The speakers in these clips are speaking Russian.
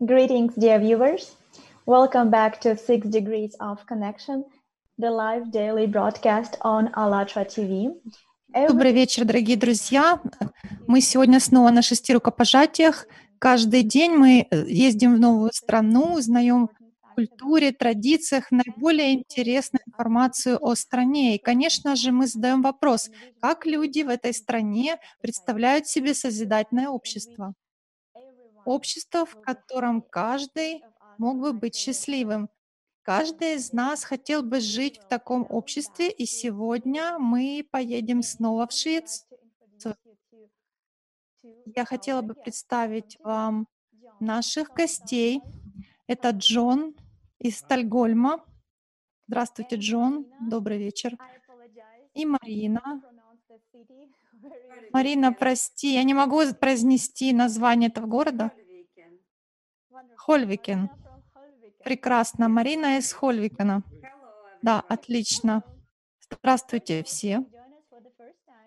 Greetings, dear viewers. Welcome back to Six Degrees of Connection, the live daily broadcast on ALLATRA TV. Добрый вечер, дорогие друзья. Мы сегодня снова на шести рукопожатиях. Каждый день мы э, ездим в новую страну, узнаем культуре, традициях наиболее интересную информацию о стране. И, конечно же, мы задаем вопрос, как люди в этой стране представляют себе созидательное общество. Общество, в котором каждый мог бы быть счастливым. Каждый из нас хотел бы жить в таком обществе, и сегодня мы поедем снова в Швецию. Я хотела бы представить вам наших гостей. Это Джон из Стальгольма. Здравствуйте, Джон. Добрый вечер. И Марина. Марина, прости, я не могу произнести название этого города. Хольвикен. Прекрасно. Марина из Хольвикена. Да, отлично. Здравствуйте все.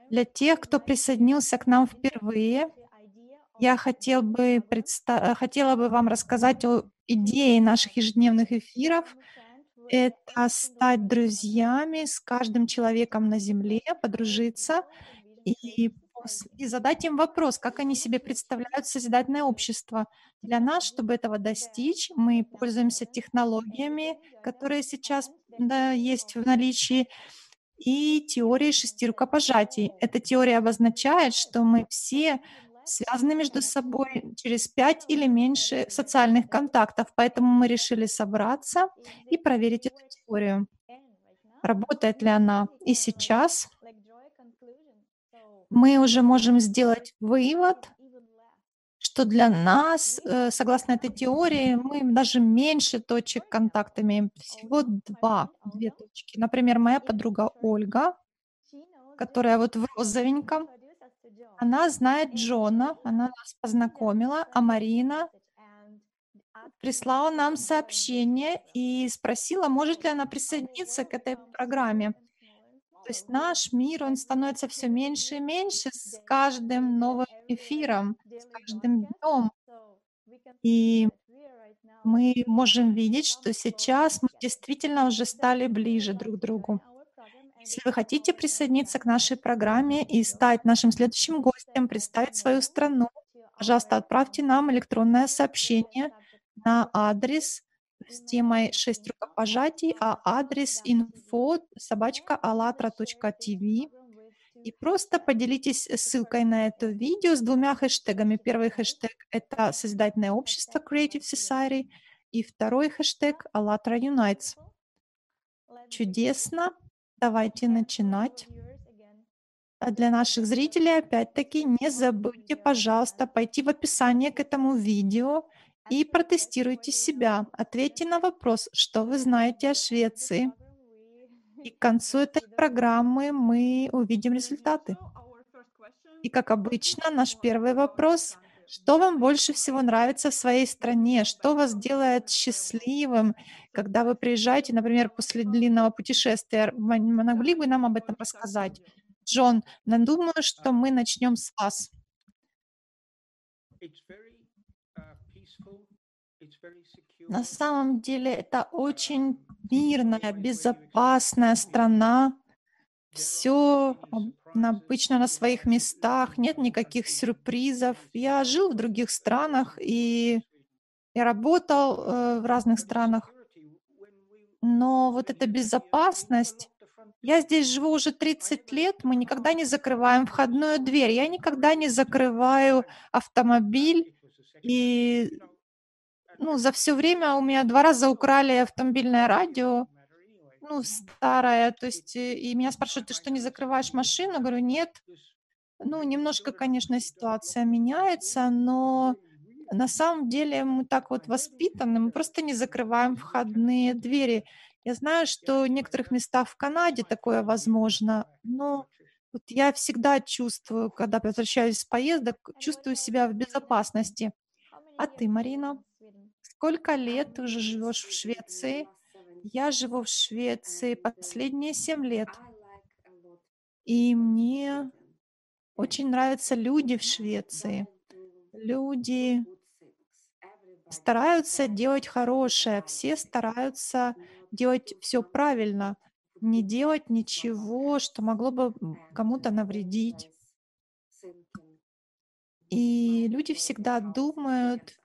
Для тех, кто присоединился к нам впервые, я хотел бы предста... хотела бы вам рассказать о идее наших ежедневных эфиров. Это стать друзьями с каждым человеком на Земле, подружиться и, и задать им вопрос, как они себе представляют созидательное общество. Для нас, чтобы этого достичь, мы пользуемся технологиями, которые сейчас да, есть в наличии, и теорией шести рукопожатий. Эта теория обозначает, что мы все связаны между собой через пять или меньше социальных контактов. Поэтому мы решили собраться и проверить эту теорию. Работает ли она? И сейчас мы уже можем сделать вывод, что для нас, э, согласно этой теории, мы даже меньше точек контакта имеем, всего два, две точки. Например, моя подруга Ольга, которая вот в розовеньком, она знает Джона, она нас познакомила, а Марина прислала нам сообщение и спросила, может ли она присоединиться к этой программе. То есть наш мир, он становится все меньше и меньше с каждым новым эфиром, с каждым днем. И мы можем видеть, что сейчас мы действительно уже стали ближе друг к другу. Если вы хотите присоединиться к нашей программе и стать нашим следующим гостем, представить свою страну, пожалуйста, отправьте нам электронное сообщение на адрес с темой «Шесть рукопожатий», а адрес info собачка allatra.tv. И просто поделитесь ссылкой на это видео с двумя хэштегами. Первый хэштег — это «Созидательное общество» Creative Society, и второй хэштег «ALLATRA Unites». Чудесно! Давайте начинать. А для наших зрителей, опять-таки, не забудьте, пожалуйста, пойти в описание к этому видео и протестируйте себя. Ответьте на вопрос, что вы знаете о Швеции. И к концу этой программы мы увидим результаты. И, как обычно, наш первый вопрос — что вам больше всего нравится в своей стране? Что вас делает счастливым, когда вы приезжаете, например, после длинного путешествия? Вы могли бы нам об этом рассказать? Джон, думаю, что мы начнем с вас. На самом деле это очень мирная, безопасная страна. Все обычно на своих местах, нет никаких сюрпризов. Я жил в других странах и я работал э, в разных странах, но вот эта безопасность, я здесь живу уже 30 лет, мы никогда не закрываем входную дверь, я никогда не закрываю автомобиль, и ну, за все время у меня два раза украли автомобильное радио, ну, старая, то есть, э, и меня спрашивают, ты что, не закрываешь машину? Говорю, нет. Ну, немножко, конечно, ситуация меняется, но на самом деле мы так вот воспитаны, мы просто не закрываем входные двери. Я знаю, что в некоторых местах в Канаде такое возможно, но вот я всегда чувствую, когда возвращаюсь с поездок, чувствую себя в безопасности. А ты, Марина, сколько лет ты уже живешь в Швеции? Я живу в Швеции последние семь лет. И мне очень нравятся люди в Швеции. Люди стараются делать хорошее, все стараются делать все правильно, не делать ничего, что могло бы кому-то навредить. И люди всегда думают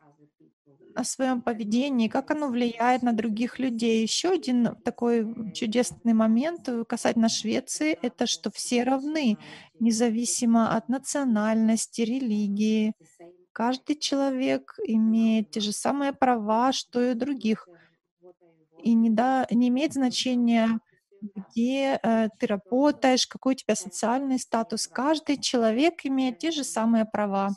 о своем поведении, как оно влияет на других людей. Еще один такой чудесный момент э, касательно Швеции– это что все равны, независимо от национальности, религии. Каждый человек имеет те же самые права, что и у других. И не, да, не имеет значения, где э, ты работаешь, какой у тебя социальный статус. Каждый человек имеет те же самые права.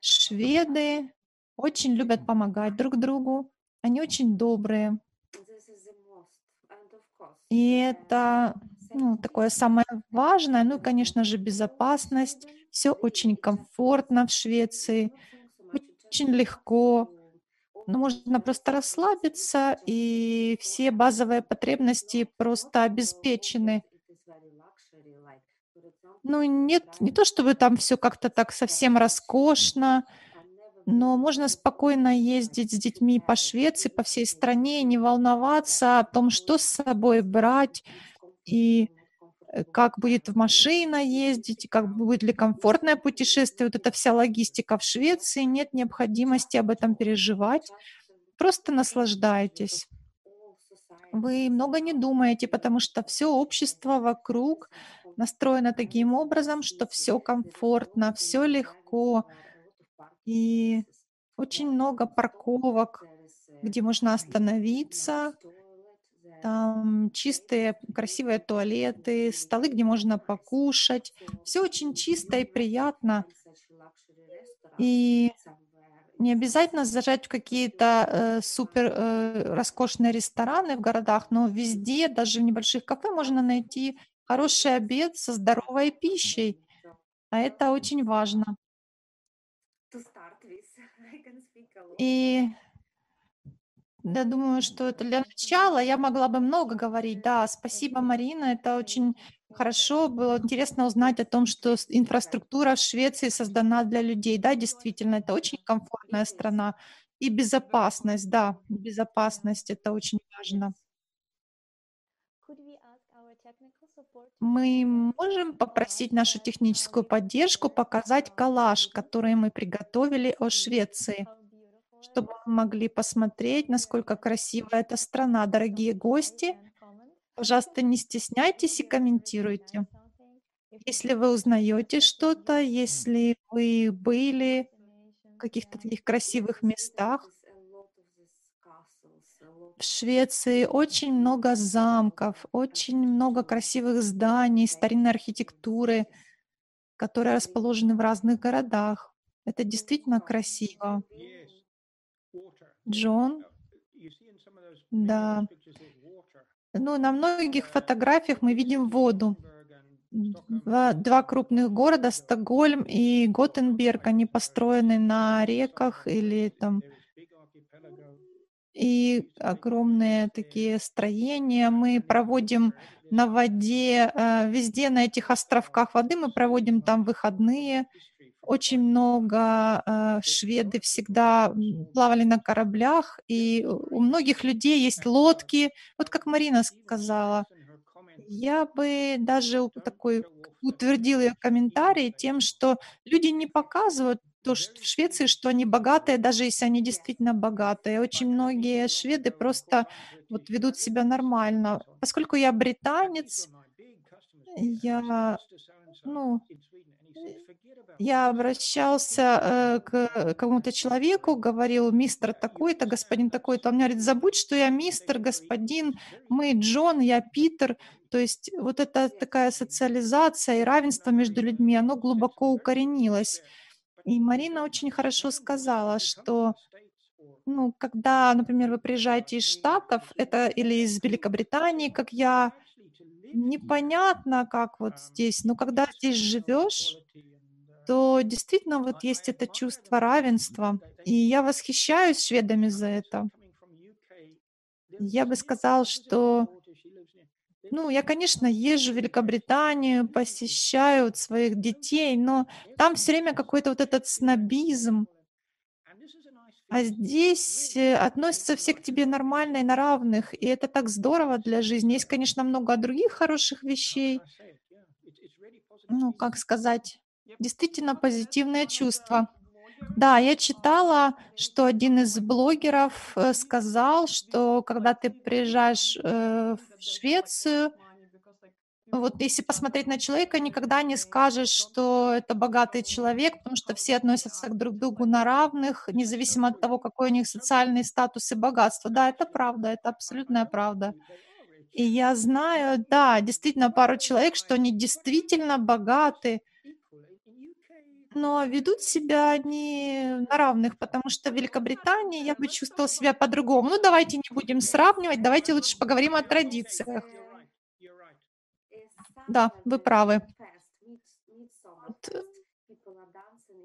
Шведы очень любят помогать друг другу. Они очень добрые. И это ну, такое самое важное. Ну и, конечно же, безопасность. Все очень комфортно в Швеции, очень легко. Но можно просто расслабиться, и все базовые потребности просто обеспечены. Ну, нет, не то чтобы там все как-то так совсем роскошно, но можно спокойно ездить с детьми по Швеции, по всей стране, не волноваться о том, что с собой брать и э, как будет в машина ездить, как будет ли комфортное путешествие. Вот эта вся логистика в Швеции, нет необходимости об этом переживать. Просто наслаждайтесь. Вы много не думаете, потому что все общество вокруг настроено таким образом, что все комфортно, все легко, и очень много парковок, где можно остановиться, там чистые, красивые туалеты, столы, где можно покушать. Все очень чисто и приятно. И не обязательно зажать в какие-то э, супер э, роскошные рестораны в городах, но везде, даже в небольших кафе, можно найти хороший обед со здоровой пищей. А это очень важно. И я думаю, что это для начала я могла бы много говорить. Да, спасибо, Марина. Это очень хорошо. Было интересно узнать о том, что инфраструктура в Швеции создана для людей. Да, действительно, это очень комфортная страна. И безопасность, да, безопасность, это очень важно. Мы можем попросить нашу техническую поддержку показать коллаж, который мы приготовили о Швеции чтобы вы могли посмотреть, насколько красивая эта страна. Дорогие гости, пожалуйста, не стесняйтесь и комментируйте. Если вы узнаете что-то, если вы были в каких-то таких красивых местах, в Швеции очень много замков, очень много красивых зданий, старинной архитектуры, которые расположены в разных городах. Это действительно красиво. Джон, да. Ну, на многих фотографиях мы видим воду. Два, два крупных города, Стокгольм и Готенберг, они построены на реках или там и огромные такие строения. Мы проводим на воде, э, везде на этих островках воды мы проводим там выходные. Очень много э, шведы всегда плавали на кораблях, и у многих людей есть лодки. Вот как Марина сказала, я бы даже такой утвердил ее комментарий тем, что люди не показывают то, что в Швеции, что они богатые, даже если они действительно богатые. Очень многие шведы просто вот ведут себя нормально. Поскольку я британец, я, ну, я обращался э, к какому-то человеку, говорил, мистер такой-то, господин такой-то. Он мне говорит, забудь, что я мистер, господин, мы Джон, я Питер. То есть вот эта такая социализация и равенство между людьми, оно глубоко укоренилось. И Марина очень хорошо сказала, что ну, когда, например, вы приезжаете из Штатов, это или из Великобритании, как я, непонятно, как вот здесь, но когда здесь живешь, то действительно вот есть это чувство равенства. И я восхищаюсь шведами за это. Я бы сказал, что ну, я, конечно, езжу в Великобританию, посещаю своих детей, но там все время какой-то вот этот снобизм. А здесь э, относятся все к тебе нормально и на равных, и это так здорово для жизни. Есть, конечно, много других хороших вещей. Ну, как сказать, действительно позитивное чувство. Да, я читала, что один из блогеров э, сказал, что когда ты приезжаешь э, в Швецию, вот если посмотреть на человека, никогда не скажешь, что это богатый человек, потому что все относятся к друг другу на равных, независимо от того, какой у них социальный статус и богатство. Да, это правда, это абсолютная правда. И я знаю, да, действительно пару человек, что они действительно богаты, но ведут себя они на равных, потому что в Великобритании я бы чувствовала себя по-другому. Ну, давайте не будем сравнивать, давайте лучше поговорим о традициях. Да, вы правы. Вот,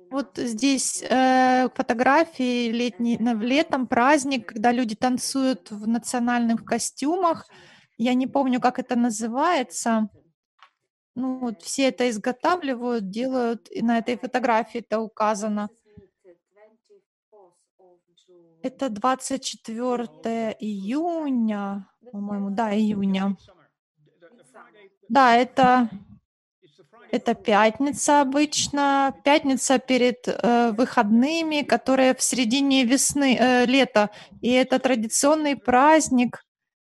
вот здесь э, фотографии летний, летом праздник, когда люди танцуют в национальных костюмах. Я не помню, как это называется. Ну, вот все это изготавливают, делают, и на этой фотографии это указано. Это 24 июня, по-моему, да, июня. Да, это, это пятница обычно, пятница перед э, выходными, которые в середине весны, э, лета. И это традиционный праздник.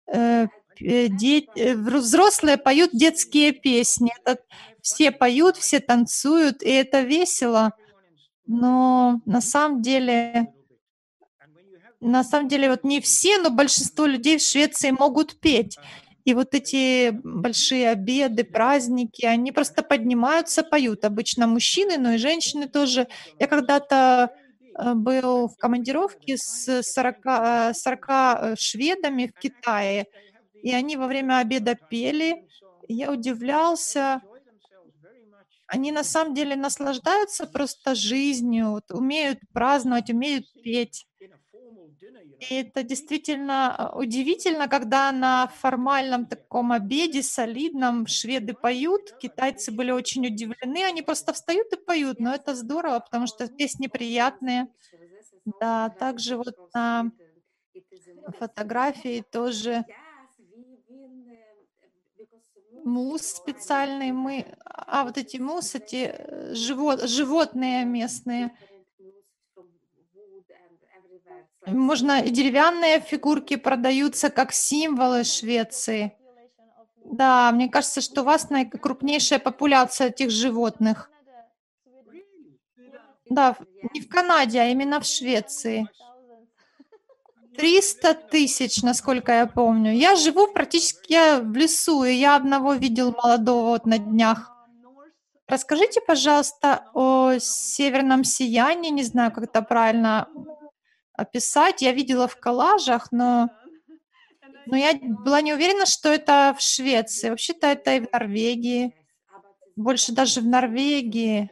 Э, э де, э, взрослые поют детские песни. Это, все поют, все танцуют, и это весело. Но на самом деле на самом деле вот не все, но большинство людей в Швеции могут петь. И вот эти большие обеды, праздники, они просто поднимаются, поют. Обычно мужчины, но и женщины тоже. Я когда-то э, был в командировке с 40, 40 э, шведами в Китае, и они во время обеда пели. Я удивлялся. Они на самом деле наслаждаются просто жизнью, вот, умеют праздновать, умеют петь. И это действительно а, удивительно, когда на формальном таком обеде, солидном, шведы поют, китайцы были очень удивлены, они просто встают и поют, но это здорово, потому что песни приятные. Да, также вот на фотографии тоже мусс специальный мы, а вот эти мусс, эти э, живот, животные местные – можно и деревянные фигурки продаются как символы Швеции. Да, мне кажется, что у вас крупнейшая популяция этих животных. Да, не в Канаде, а именно в Швеции. 300 тысяч, насколько я помню. Я живу практически в лесу, и я одного видел молодого вот на днях. Расскажите, пожалуйста, о северном сиянии, не знаю, как это правильно описать. Я видела в коллажах, но, но я была не уверена, что это в Швеции. Вообще-то это и в Норвегии. Больше даже в Норвегии,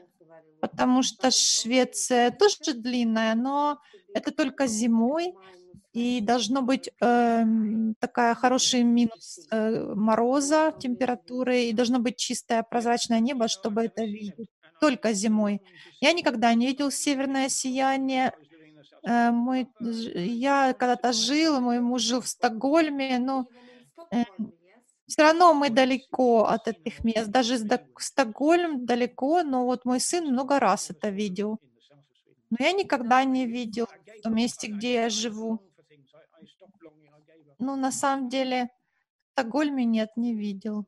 потому что Швеция тоже длинная, но это только зимой. И должно быть э, такая хороший минус э, мороза, температуры, и должно быть чистое прозрачное небо, чтобы это видеть. Только зимой. Я никогда не видел северное сияние. Э, мой, я когда-то жил, мой муж жил в Стокгольме, но э, все равно мы далеко от этих мест. Даже Стокгольм далеко, но вот мой сын много раз это видел. Но я никогда не видел в том месте, где я живу. Ну, на самом деле, в Стокгольме нет, не видел.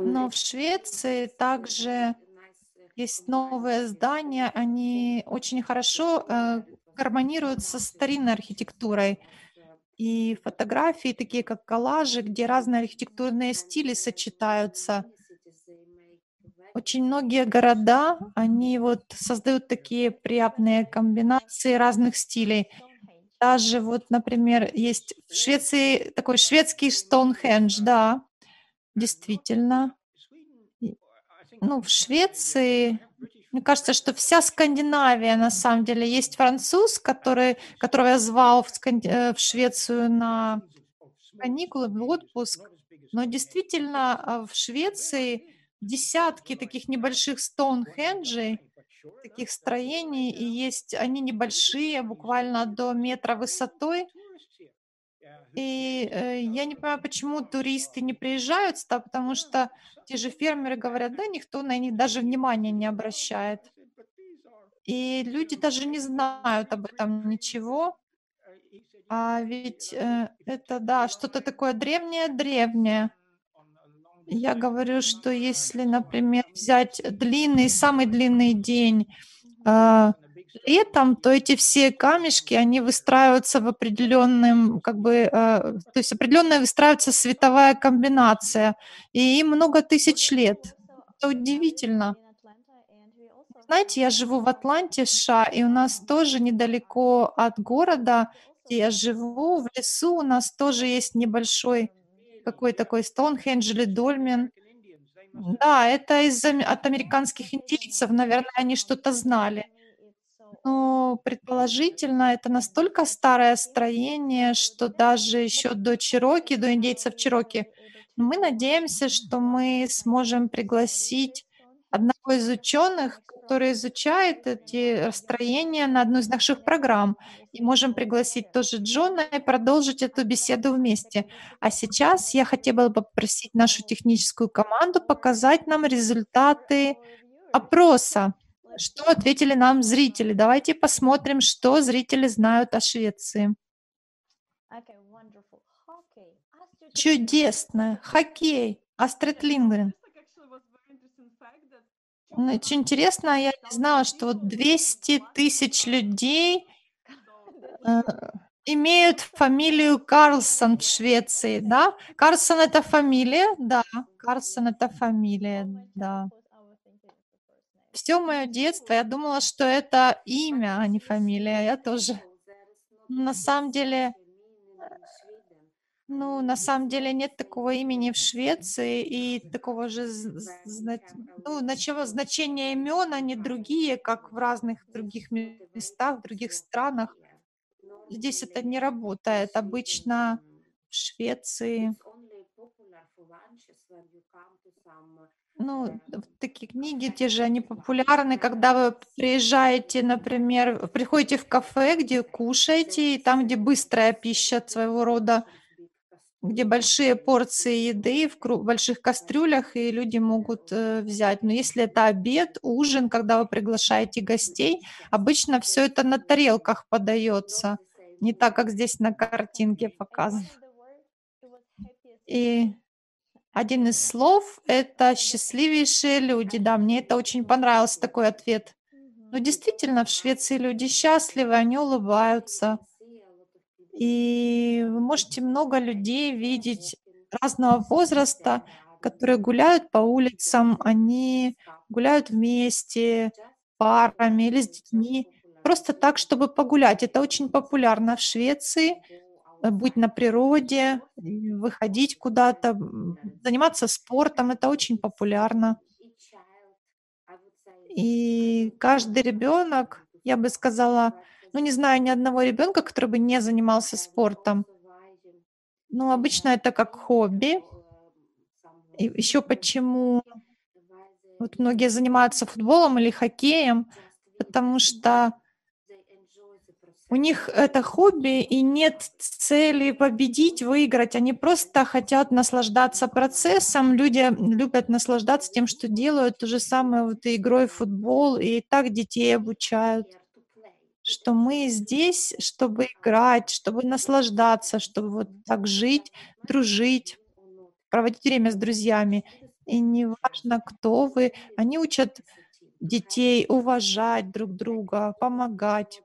Но в Швеции также есть новые здания, они очень хорошо э, гармонируют со старинной архитектурой. И фотографии, такие как коллажи, где разные архитектурные стили сочетаются. Очень многие города, они вот создают такие приятные комбинации разных стилей. Даже вот, например, есть в Швеции такой шведский Стоунхендж, да, действительно ну, в Швеции, мне кажется, что вся Скандинавия, на самом деле, есть француз, который, которого я звал в, Сканди... Э, в Швецию на каникулы, в отпуск. Но действительно, а, в Швеции десятки таких небольших Стоунхенджей, таких строений, и есть они небольшие, буквально до метра высотой. И э, я не понимаю, почему туристы не приезжают сюда, потому что те же фермеры говорят, да, никто на них даже внимания не обращает. И люди даже не знают об этом ничего. А ведь э, это, да, что-то такое древнее-древнее. Я говорю, что если, например, взять длинный, самый длинный день э, летом, то эти все камешки, они выстраиваются в определенном, как бы, э, то есть определенная выстраивается световая комбинация, и им много тысяч лет. Это удивительно. Знаете, я живу в Атланте, США, и у нас тоже недалеко от города, где я живу, в лесу у нас тоже есть небольшой какой такой Стоунхендж или Дольмен. Да, это из от американских индейцев, наверное, они что-то знали. Но предположительно, это настолько старое строение, что даже еще до Чироки, до индейцев Чироки, мы надеемся, что мы сможем пригласить одного из ученых, который изучает эти строения на одну из наших программ. И можем пригласить тоже Джона и продолжить эту беседу вместе. А сейчас я хотела бы попросить нашу техническую команду показать нам результаты опроса. Что ответили нам зрители? Давайте посмотрим, что зрители знают о Швеции. Чудесно. Хоккей. Астрид Лингрен. Ну, очень интересно, я не знала, что вот 200 тысяч людей э, имеют фамилию Карлсон в Швеции, да? Карлсон это фамилия, да. Карлсон это фамилия, да. Все мое детство я думала, что это имя, а не фамилия. Я тоже. На самом деле, ну, на самом деле нет такого имени в Швеции и такого же, ну, начало значения имен, они другие, как в разных других местах, в других странах. Здесь это не работает. Обычно в Швеции ну, такие книги, те же, они популярны, когда вы приезжаете, например, приходите в кафе, где кушаете, и там, где быстрая пища своего рода, где большие порции еды в больших кастрюлях, и люди могут э, взять. Но если это обед, ужин, когда вы приглашаете гостей, обычно все это на тарелках подается, не так, как здесь на картинке показано. И один из слов– это «счастливейшие люди». Да, мне это очень понравился такой ответ. Но действительно, в Швеции люди счастливы, они улыбаются. И вы можете много людей видеть разного возраста, которые гуляют по улицам, они гуляют вместе, парами или с детьми, просто так, чтобы погулять. Это очень популярно в Швеции. Быть на природе, выходить куда-то, заниматься спортом. Это очень популярно. И каждый ребенок, я бы сказала, ну не знаю ни одного ребенка, который бы не занимался спортом. Ну, обычно это как хобби. И еще почему вот многие занимаются футболом или хоккеем, потому что у них это хобби, и нет цели победить, выиграть. Они просто хотят наслаждаться процессом. Люди любят наслаждаться тем, что делают. То же самое вот и игрой в футбол, и так детей обучают что мы здесь, чтобы играть, чтобы наслаждаться, чтобы вот так жить, дружить, проводить время с друзьями. И неважно, кто вы, они учат детей уважать друг друга, помогать.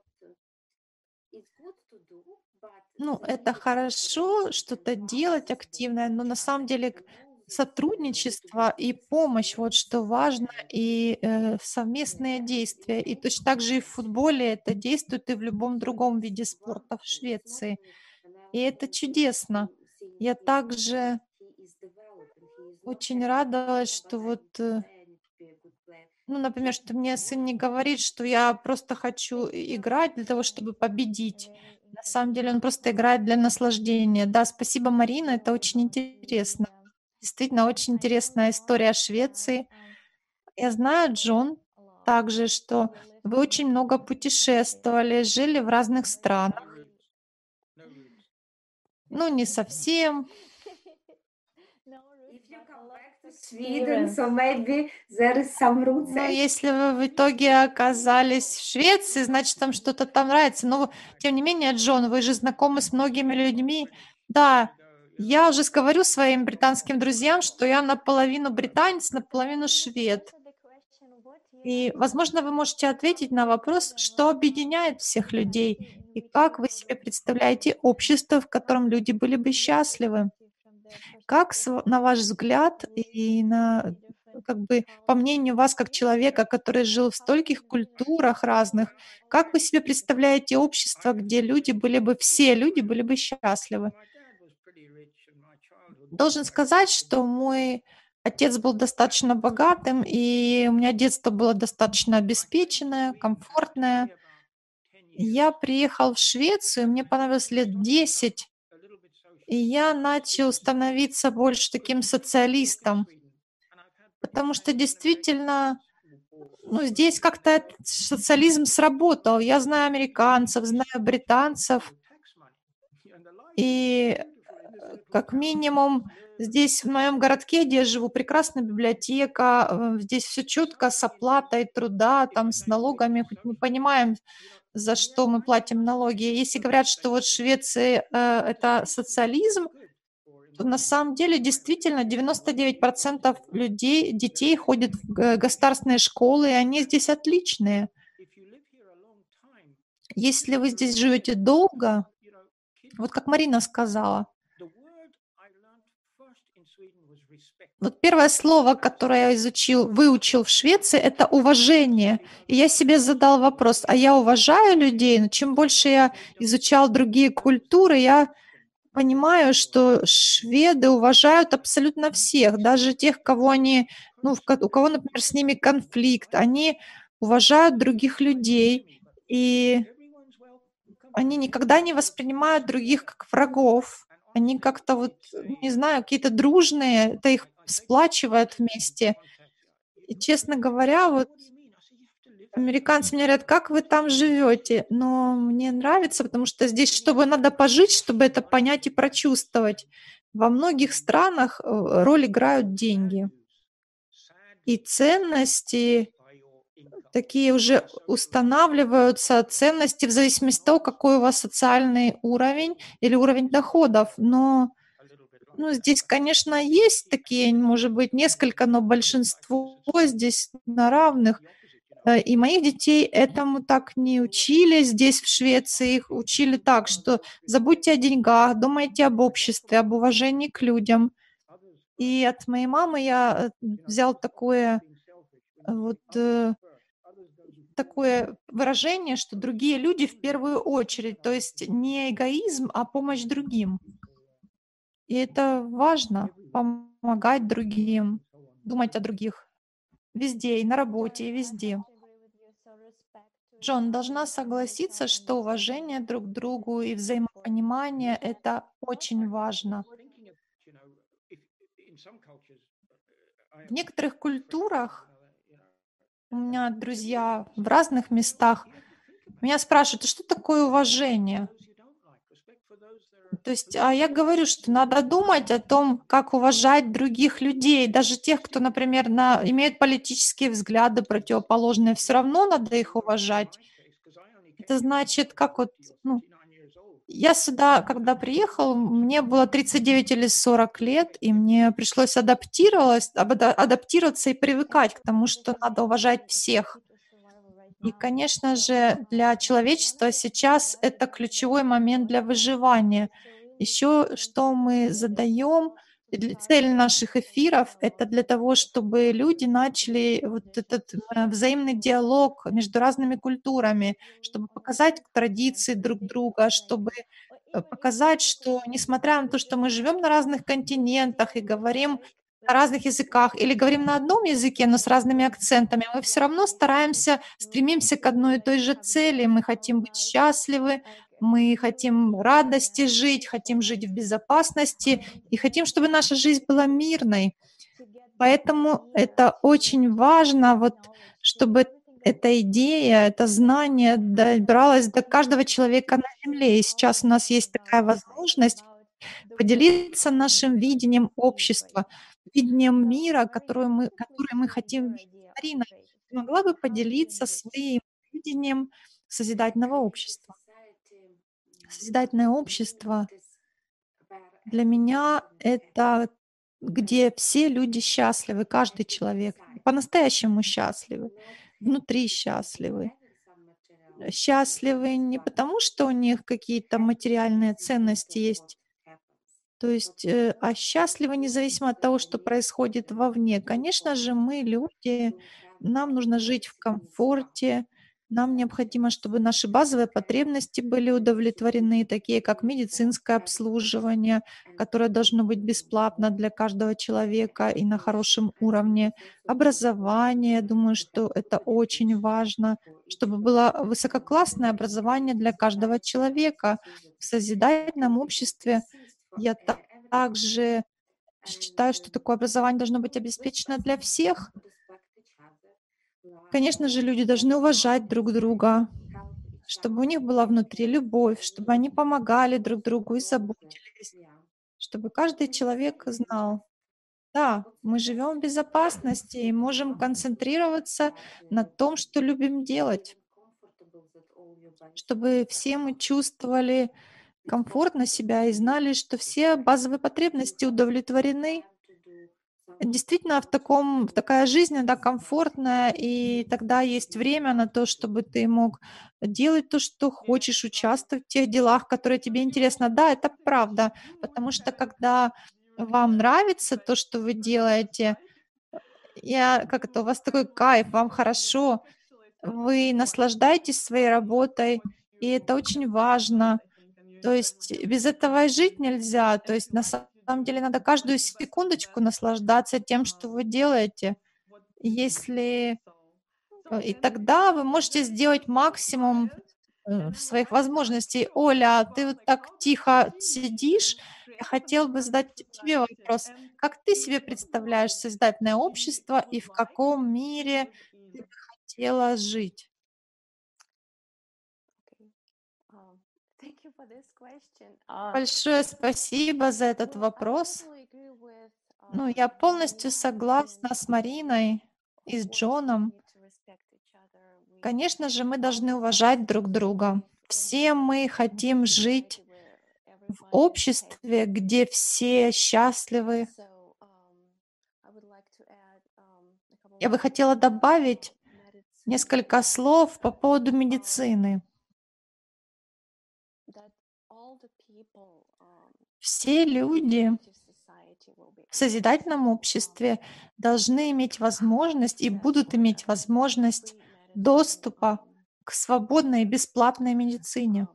Ну, это хорошо что-то делать активное, но на самом деле сотрудничество и помощь, вот что важно, и э, совместные действия. И точно так же и в футболе это действует и в любом другом виде спорта в Швеции. И это чудесно. Я также очень радовалась, что вот э, ну, например, что мне сын не говорит, что я просто хочу играть для того, чтобы победить. На самом деле он просто играет для наслаждения. Да, спасибо, Марина, это очень интересно. Действительно, очень интересная история Швеции. Я знаю, Джон, также, что вы очень много путешествовали, жили в разных странах. Ну, не совсем. Sweden, so maybe there is some roots. Но если вы в итоге оказались в Швеции, значит, там что-то там нравится. Но, тем не менее, Джон, вы же знакомы с многими людьми. Да, я уже говорю своим британским друзьям, что я наполовину британец, наполовину швед. И, возможно, вы можете ответить на вопрос, что объединяет всех людей и как вы себе представляете общество, в котором люди были бы счастливы. Как, на ваш взгляд, и на, как бы, по мнению вас, как человека, который жил в стольких культурах разных, как вы себе представляете общество, где люди были бы, все люди были бы счастливы? Должен сказать, что мой отец был достаточно богатым, и у меня детство было достаточно обеспеченное, комфортное. Я приехал в Швецию, мне понравилось лет 10, и я начал становиться больше таким социалистом, потому что действительно, ну, здесь как-то социализм сработал. Я знаю американцев, знаю британцев, и как минимум здесь, в моем городке, где я живу, прекрасная библиотека, э, здесь все четко с оплатой труда, там с налогами, хоть мы понимаем, за что мы платим налоги. Если говорят, что вот Швеция э, это социализм, то на самом деле действительно 99% людей, детей ходят в государственные школы, и они здесь отличные. Если вы здесь живете долго, вот как Марина сказала, Вот первое слово, которое я изучил, выучил в Швеции, это уважение. И я себе задал вопрос, а я уважаю людей? Но чем больше я изучал другие культуры, я понимаю, что шведы уважают абсолютно всех, даже тех, кого они, ну, у кого, например, с ними конфликт, они уважают других людей, и они никогда не воспринимают других как врагов. Они как-то вот, не знаю, какие-то дружные, это их сплачивает вместе. И, честно говоря, вот американцы мне говорят, как вы там живете? Но мне нравится, потому что здесь, чтобы надо пожить, чтобы это понять и прочувствовать. Во многих странах э, роль играют деньги. И ценности такие уже устанавливаются, ценности в зависимости от того, какой у вас социальный уровень или уровень доходов. Но ну, здесь, конечно, есть такие, может быть, несколько, но большинство здесь на равных. Э, и моих детей этому так не учили здесь, в Швеции. Их учили так, что забудьте о деньгах, думайте об обществе, об уважении к людям. И от моей мамы я э, взял такое вот э, такое выражение, что другие люди в первую очередь, то есть не эгоизм, а помощь другим. И это важно, помогать другим, думать о других. Везде, и на работе, и везде. Джон, должна согласиться, что уважение друг к другу и взаимопонимание — это очень важно. В некоторых культурах у меня друзья в разных местах меня спрашивают, а что такое уважение? То есть а я говорю, что надо думать о том, как уважать других людей, даже тех, кто, например, на, имеют политические взгляды противоположные, все равно надо их уважать. Это значит, как вот, ну, я сюда, когда приехал, мне было 39 или 40 лет, и мне пришлось адаптироваться, адаптироваться и привыкать к тому, что надо уважать всех. И, конечно же, для человечества сейчас это ключевой момент для выживания. Еще что мы задаем, цель наших эфиров — это для того, чтобы люди начали вот этот э, взаимный диалог между разными культурами, чтобы показать традиции друг друга, чтобы э, показать, что несмотря на то, что мы живем на разных континентах и говорим на разных языках или говорим на одном языке, но с разными акцентами, мы все равно стараемся, стремимся к одной и той же цели. Мы хотим быть счастливы, мы хотим радости жить, хотим жить в безопасности и хотим, чтобы наша жизнь была мирной. Поэтому это очень важно, вот, чтобы эта идея, это знание добралось до каждого человека на Земле. И сейчас у нас есть такая возможность поделиться нашим видением общества, видением мира, который мы, который мы хотим видеть. Марина, могла бы поделиться своим видением созидательного общества? Созидательное общество для меня это где все люди счастливы, каждый человек по-настоящему счастливы, внутри счастливы. Счастливы не потому, что у них какие-то материальные ценности есть, то есть, э, а счастливы независимо от того, что происходит вовне. Конечно же, мы люди, нам нужно жить в комфорте, нам необходимо, чтобы наши базовые потребности были удовлетворены, такие как медицинское обслуживание, которое должно быть бесплатно для каждого человека и на хорошем уровне, образование, думаю, что это очень важно, чтобы было высококлассное образование для каждого человека. В созидательном обществе я также считаю, что такое образование должно быть обеспечено для всех, Конечно же, люди должны уважать друг друга, чтобы у них была внутри любовь, чтобы они помогали друг другу и заботились, чтобы каждый человек знал, да, мы живем в безопасности и можем концентрироваться на том, что любим делать, чтобы все мы чувствовали комфортно себя и знали, что все базовые потребности удовлетворены действительно в таком, такая жизнь, она комфортная, и тогда есть время на то, чтобы ты мог делать то, что хочешь, участвовать в тех делах, которые тебе интересны. Да, это правда, потому что когда вам нравится то, что вы делаете, я, как это, у вас такой кайф, вам хорошо, вы наслаждаетесь своей работой, и это очень важно. То есть без этого и жить нельзя. То есть на самом самом деле надо каждую секундочку наслаждаться тем, что вы делаете. Если э, и тогда вы можете сделать максимум э, своих возможностей. Оля, ты вот так тихо сидишь. Я хотел бы задать тебе вопрос. Как ты себе представляешь создательное общество и в каком мире ты бы хотела жить? А, Большое спасибо за этот вопрос. Ну, я полностью согласна с Мариной и с Джоном. Конечно же, мы должны уважать друг друга. Все мы хотим жить в обществе, где все счастливы. Я бы хотела добавить несколько слов по поводу медицины. Все люди в созидательном обществе должны иметь возможность и будут иметь возможность доступа к свободной и бесплатной медицине.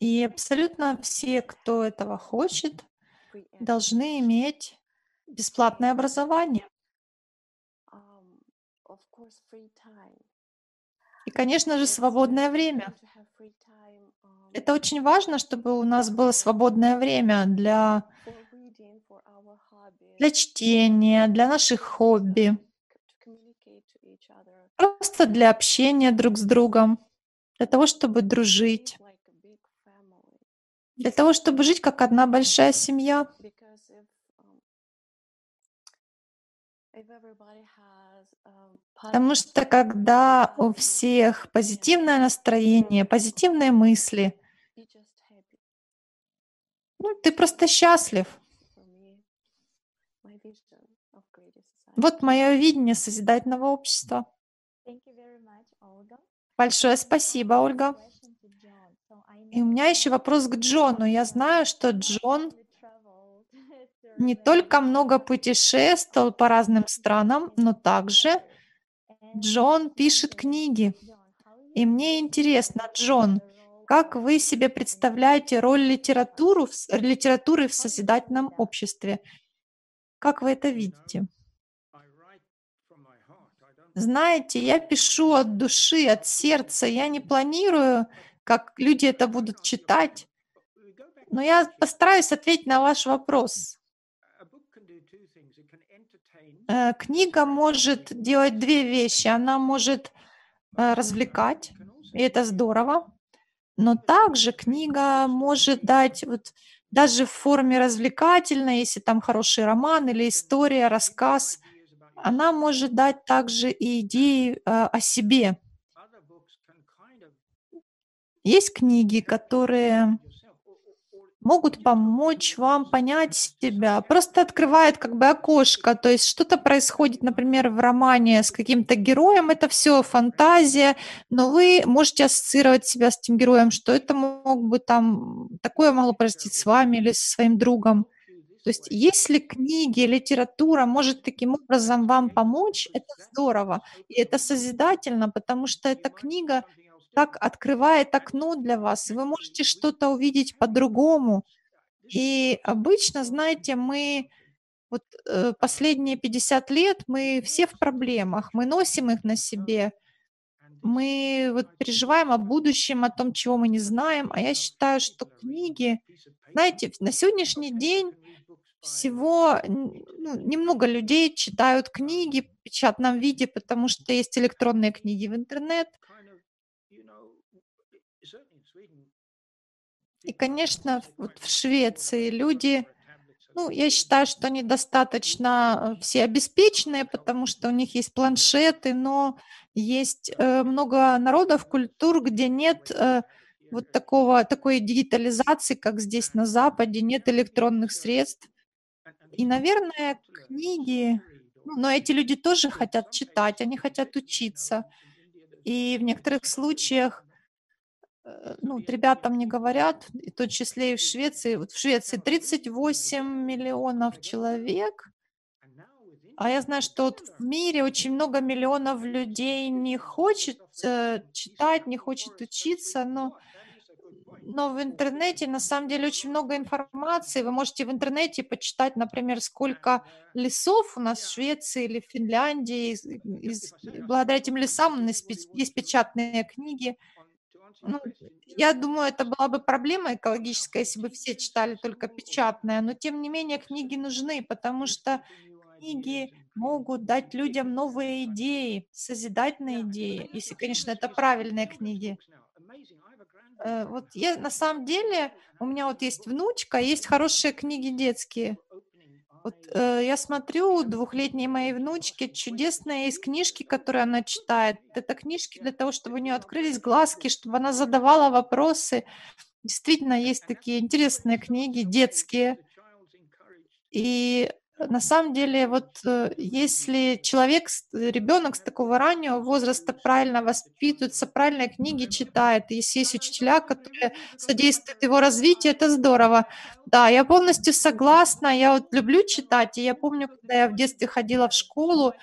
И абсолютно все, кто этого хочет, должны иметь бесплатное образование. И, конечно же, свободное время. Это очень важно, чтобы у нас было свободное время для, для чтения, для наших хобби, просто для общения друг с другом, для того, чтобы дружить, для того, чтобы жить как одна большая семья. Потому что когда у всех позитивное настроение, позитивные мысли, ну, ты просто счастлив. Вот мое видение созидательного общества. Большое спасибо, Ольга. И у меня еще вопрос к Джону. Я знаю, что Джон не только много путешествовал по разным странам, но также Джон пишет книги. И мне интересно, Джон, как вы себе представляете роль литературу, литературы в созидательном обществе? Как вы это видите? Знаете, я пишу от души, от сердца. Я не планирую, как люди это будут читать. Но я постараюсь ответить на ваш вопрос. Э, книга может делать две вещи. Она может э, развлекать, и это здорово. Но также книга может дать вот даже в форме развлекательной, если там хороший роман или история, рассказ, она может дать также и идеи э, о себе. Есть книги, которые могут помочь вам понять себя. Просто открывает как бы окошко, то есть что-то происходит, например, в романе с каким-то героем, это все фантазия, но вы можете ассоциировать себя с этим героем, что это мог бы там, такое могло произойти с вами или со своим другом. То есть если книги, литература может таким образом вам помочь, это здорово. И это созидательно, потому что эта книга так открывает окно для вас, вы можете что-то увидеть по-другому. И обычно, знаете, мы вот э, последние 50 лет мы все в проблемах, мы носим их на себе, мы вот переживаем о будущем, о том, чего мы не знаем. А я считаю, что книги, знаете, на сегодняшний день всего ну, немного людей читают книги в печатном виде, потому что есть электронные книги в интернет – И, конечно, вот в Швеции люди, ну, я считаю, что они достаточно э, все обеспеченные, потому что у них есть планшеты, но есть э, много народов, культур, где нет э, вот такого, такой digitализации, как здесь на Западе, нет электронных средств. И, наверное, книги, ну, но эти люди тоже хотят читать, они хотят учиться. И в некоторых случаях ну, вот ребята мне говорят, и в том числе и в Швеции, вот в Швеции 38 миллионов человек, а я знаю, что вот в мире очень много миллионов людей не хочет э, читать, не хочет учиться, но, но в интернете на самом деле очень много информации. Вы можете в интернете почитать, например, сколько лесов у нас в Швеции или в Финляндии. Из, из, благодаря этим лесам у нас есть печатные книги. Ну, я думаю, это была бы проблема экологическая, если бы все читали только печатное, но тем не менее книги нужны, потому что книги могут дать людям новые идеи, созидательные идеи, если, конечно, это правильные книги. Э, вот я на самом деле, у меня вот есть внучка, есть хорошие книги детские. Вот э, я смотрю двухлетней моей внучки чудесные есть книжки, которые она читает. Это книжки для того, чтобы у нее открылись глазки, чтобы она задавала вопросы. Действительно, есть такие интересные книги, детские. И на самом деле, вот э, если человек, ребенок с такого раннего возраста правильно воспитывается, правильные книги читает, если есть учителя, которые содействуют его развитию, это здорово. Да, я полностью согласна, я вот люблю читать, и я помню, когда я в детстве ходила в школу,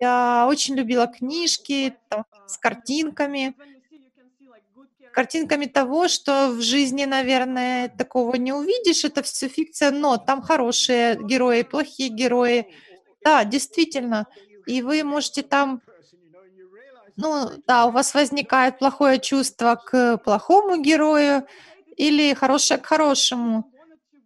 я очень любила книжки там, с картинками, картинками того, что в жизни, наверное, такого не увидишь. Это все фикция, но там хорошие герои, плохие герои. Да, действительно. И вы можете там, ну да, у вас возникает плохое чувство к плохому герою или хорошее к хорошему.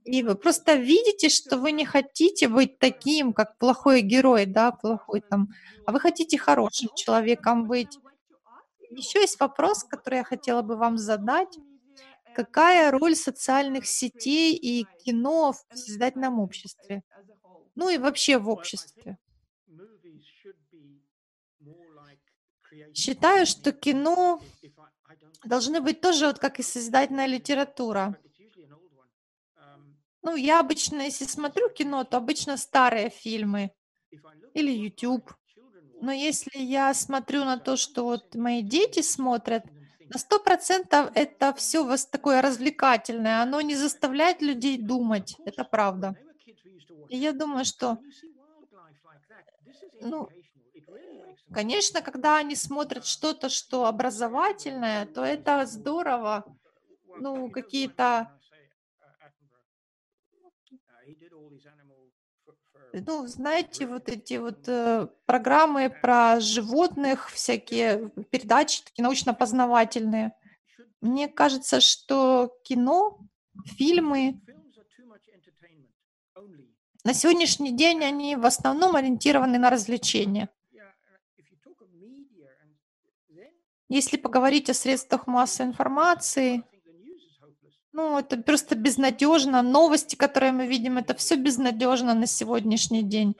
И вы просто видите, что вы не хотите быть таким, как плохой герой, да, плохой там, а вы хотите хорошим человеком быть. Еще есть вопрос, который я хотела бы вам задать. Какая роль социальных сетей и кино в созидательном обществе? Ну и вообще в обществе. Считаю, что кино должны быть тоже, вот как и созидательная литература. Ну, я обычно, если смотрю кино, то обычно старые фильмы или YouTube. Но если я смотрю на то, что вот мои дети смотрят, на сто процентов это все вас такое развлекательное, оно не заставляет людей думать, это правда. И я думаю, что, ну, конечно, когда они смотрят что-то, что образовательное, то это здорово. Ну, какие-то ну, знаете, вот эти вот э, программы про животных, всякие передачи такие научно-познавательные. Мне кажется, что кино фильмы. На сегодняшний день они в основном ориентированы на развлечения. Если поговорить о средствах массовой информации, ну, это просто безнадежно. Новости, которые мы видим, это все безнадежно на сегодняшний день.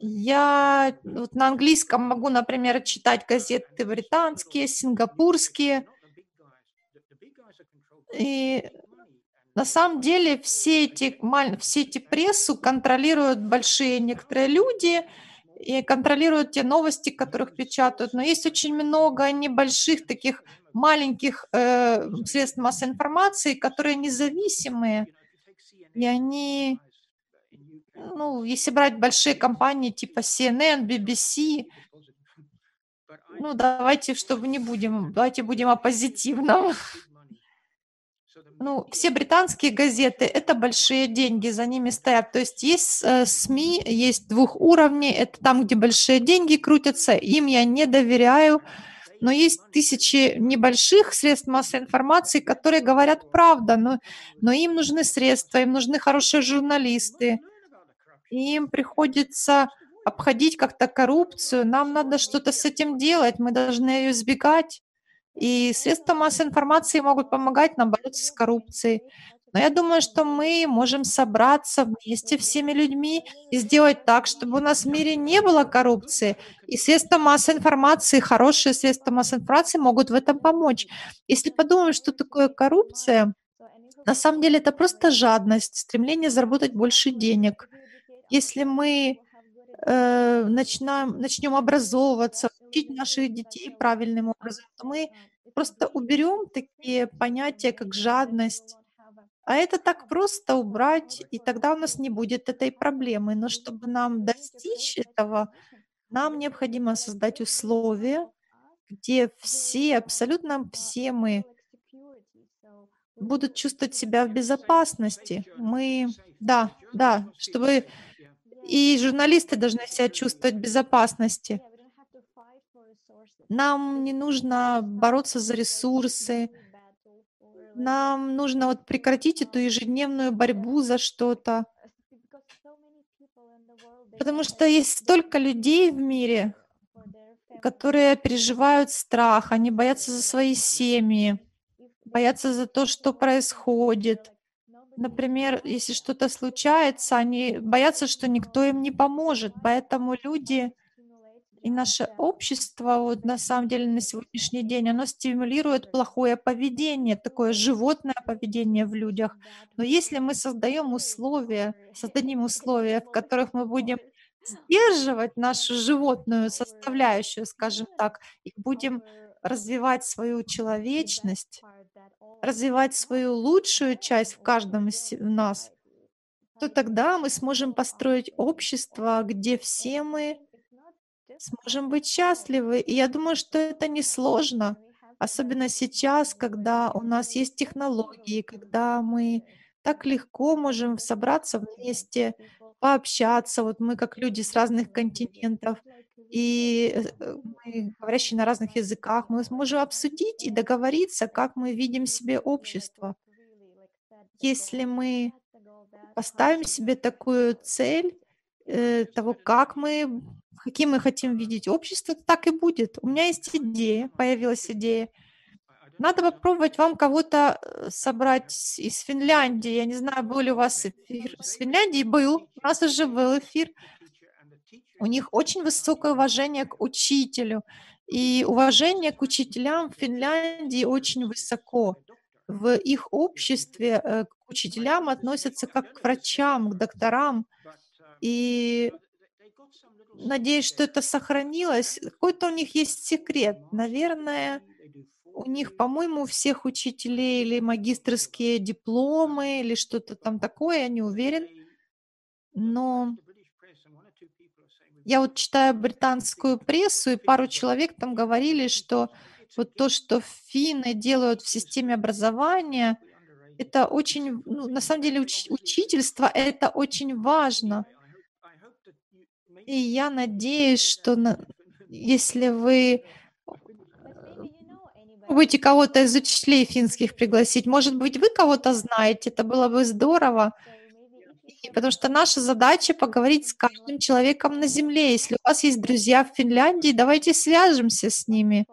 Я вот на английском могу, например, читать газеты британские, сингапурские. И на самом деле все эти, все эти прессу контролируют большие некоторые люди и контролируют те новости, которых печатают. Но есть очень много небольших таких маленьких э, средств массовой информации, которые независимые, и они, ну, если брать большие компании типа CNN, BBC, ну, давайте, чтобы не будем, давайте будем о позитивном. Ну, все британские газеты – это большие деньги, за ними стоят. То есть есть э, СМИ, есть двух уровней, это там, где большие деньги крутятся, им я не доверяю, но есть тысячи небольших средств массовой информации, которые говорят правду, но, но им нужны средства, им нужны хорошие журналисты, им приходится обходить как-то коррупцию, нам надо что-то с этим делать, мы должны ее избегать. И средства массовой информации могут помогать нам бороться с коррупцией. Но я думаю, что мы можем собраться вместе всеми людьми и сделать так, чтобы у нас в мире не было коррупции. И средства массовой информации, хорошие средства массовой информации могут в этом помочь. Если подумаем, что такое коррупция, на самом деле это просто жадность, стремление заработать больше денег. Если мы э, начинаем, начнем образовываться, учить наших детей правильным образом, то мы просто уберем такие понятия, как жадность, а это так просто убрать, и тогда у нас не будет этой проблемы. Но чтобы нам достичь этого, нам необходимо создать условия, где все, абсолютно все мы будут чувствовать себя в безопасности. Мы, да, да, чтобы и журналисты должны себя чувствовать в безопасности. Нам не нужно бороться за ресурсы, нам нужно вот прекратить эту ежедневную борьбу за что-то. Потому что есть столько людей в мире, которые переживают страх, они боятся за свои семьи, боятся за то, что происходит. Например, если что-то случается, они боятся, что никто им не поможет. Поэтому люди и наше общество, вот на самом деле на сегодняшний день, оно стимулирует плохое поведение, такое животное поведение в людях. Но если мы создаем условия, создадим условия, в которых мы будем сдерживать нашу животную составляющую, скажем так, и будем развивать свою человечность, развивать свою лучшую часть в каждом из нас, то тогда мы сможем построить общество, где все мы сможем быть счастливы. И я думаю, что это несложно, особенно сейчас, когда у нас есть технологии, когда мы так легко можем собраться вместе, пообщаться. Вот мы как люди с разных континентов, и э, мы, говорящие на разных языках, мы сможем обсудить и договориться, как мы видим себе общество. Если мы поставим себе такую цель э, того, как мы каким мы хотим видеть общество, так и будет. У меня есть идея, появилась идея. Надо попробовать вам кого-то э, собрать из Финляндии. Я не знаю, был ли у вас эфир с Финляндии. Был. У нас уже был эфир. У них очень высокое уважение к учителю. И уважение к учителям в Финляндии очень высоко. В их обществе э, к учителям относятся как к врачам, к докторам. И Надеюсь, что это сохранилось. Какой-то у них есть секрет. Наверное, у них, по-моему, у всех учителей или магистрские дипломы, или что-то там такое, я не уверен. Но я вот читаю британскую прессу, и пару человек там говорили, что вот то, что финны делают в системе образования, это очень, ну, на самом деле, уч- учительство это очень важно. И я надеюсь, что на... если вы Попробуйте кого-то из учителей финских пригласить. Может быть, вы кого-то знаете, это было бы здорово. И потому что наша задача поговорить с каждым человеком на Земле. Если у вас есть друзья в Финляндии, давайте свяжемся с ними.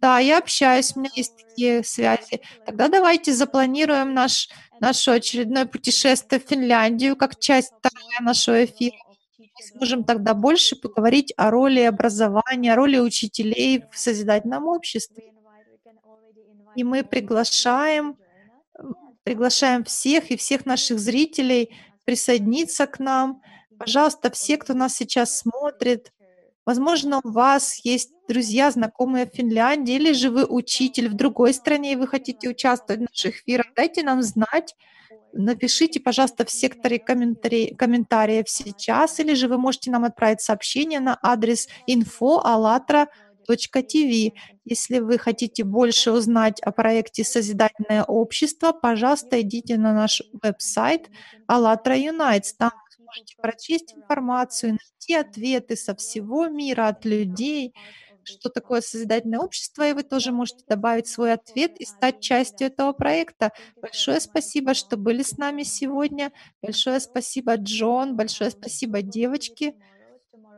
Да, я общаюсь, у меня есть такие связи. Тогда давайте запланируем наш, наше очередное путешествие в Финляндию как часть вторая нашего эфира. Сможем тогда больше поговорить о роли образования, о роли учителей в созидательном обществе. И мы приглашаем, приглашаем всех и всех наших зрителей присоединиться к нам. Пожалуйста, все, кто нас сейчас смотрит, возможно, у вас есть друзья, знакомые в Финляндии, или же вы учитель в другой стране, и вы хотите участвовать в наших эфирах, дайте нам знать. Напишите, пожалуйста, в секторе комментариев, комментариев сейчас, или же вы можете нам отправить сообщение на адрес info.allatra.com tv. Если вы хотите больше узнать о проекте «Созидательное общество», пожалуйста, идите на наш веб-сайт «АЛЛАТРА Unites». Там вы сможете прочесть информацию, найти ответы со всего мира от людей, что такое созидательное общество, и вы тоже можете добавить свой ответ и стать частью этого проекта. Большое спасибо, что были с нами сегодня. Большое спасибо, Джон. Большое спасибо, девочки.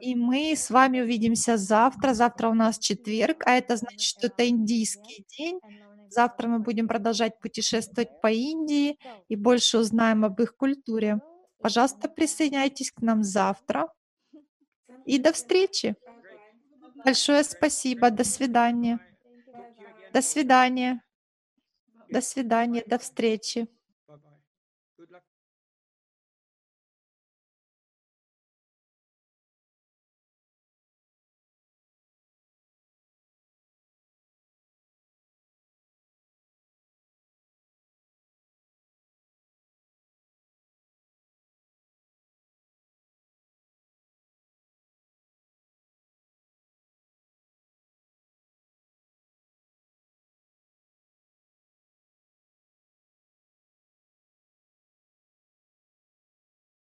И мы с вами увидимся завтра. Завтра у нас четверг, а это значит, что это индийский день. Завтра мы будем продолжать путешествовать по Индии и больше узнаем об их культуре. Пожалуйста, присоединяйтесь к нам завтра. И до встречи. Большое спасибо. До свидания. До свидания. До свидания. До встречи.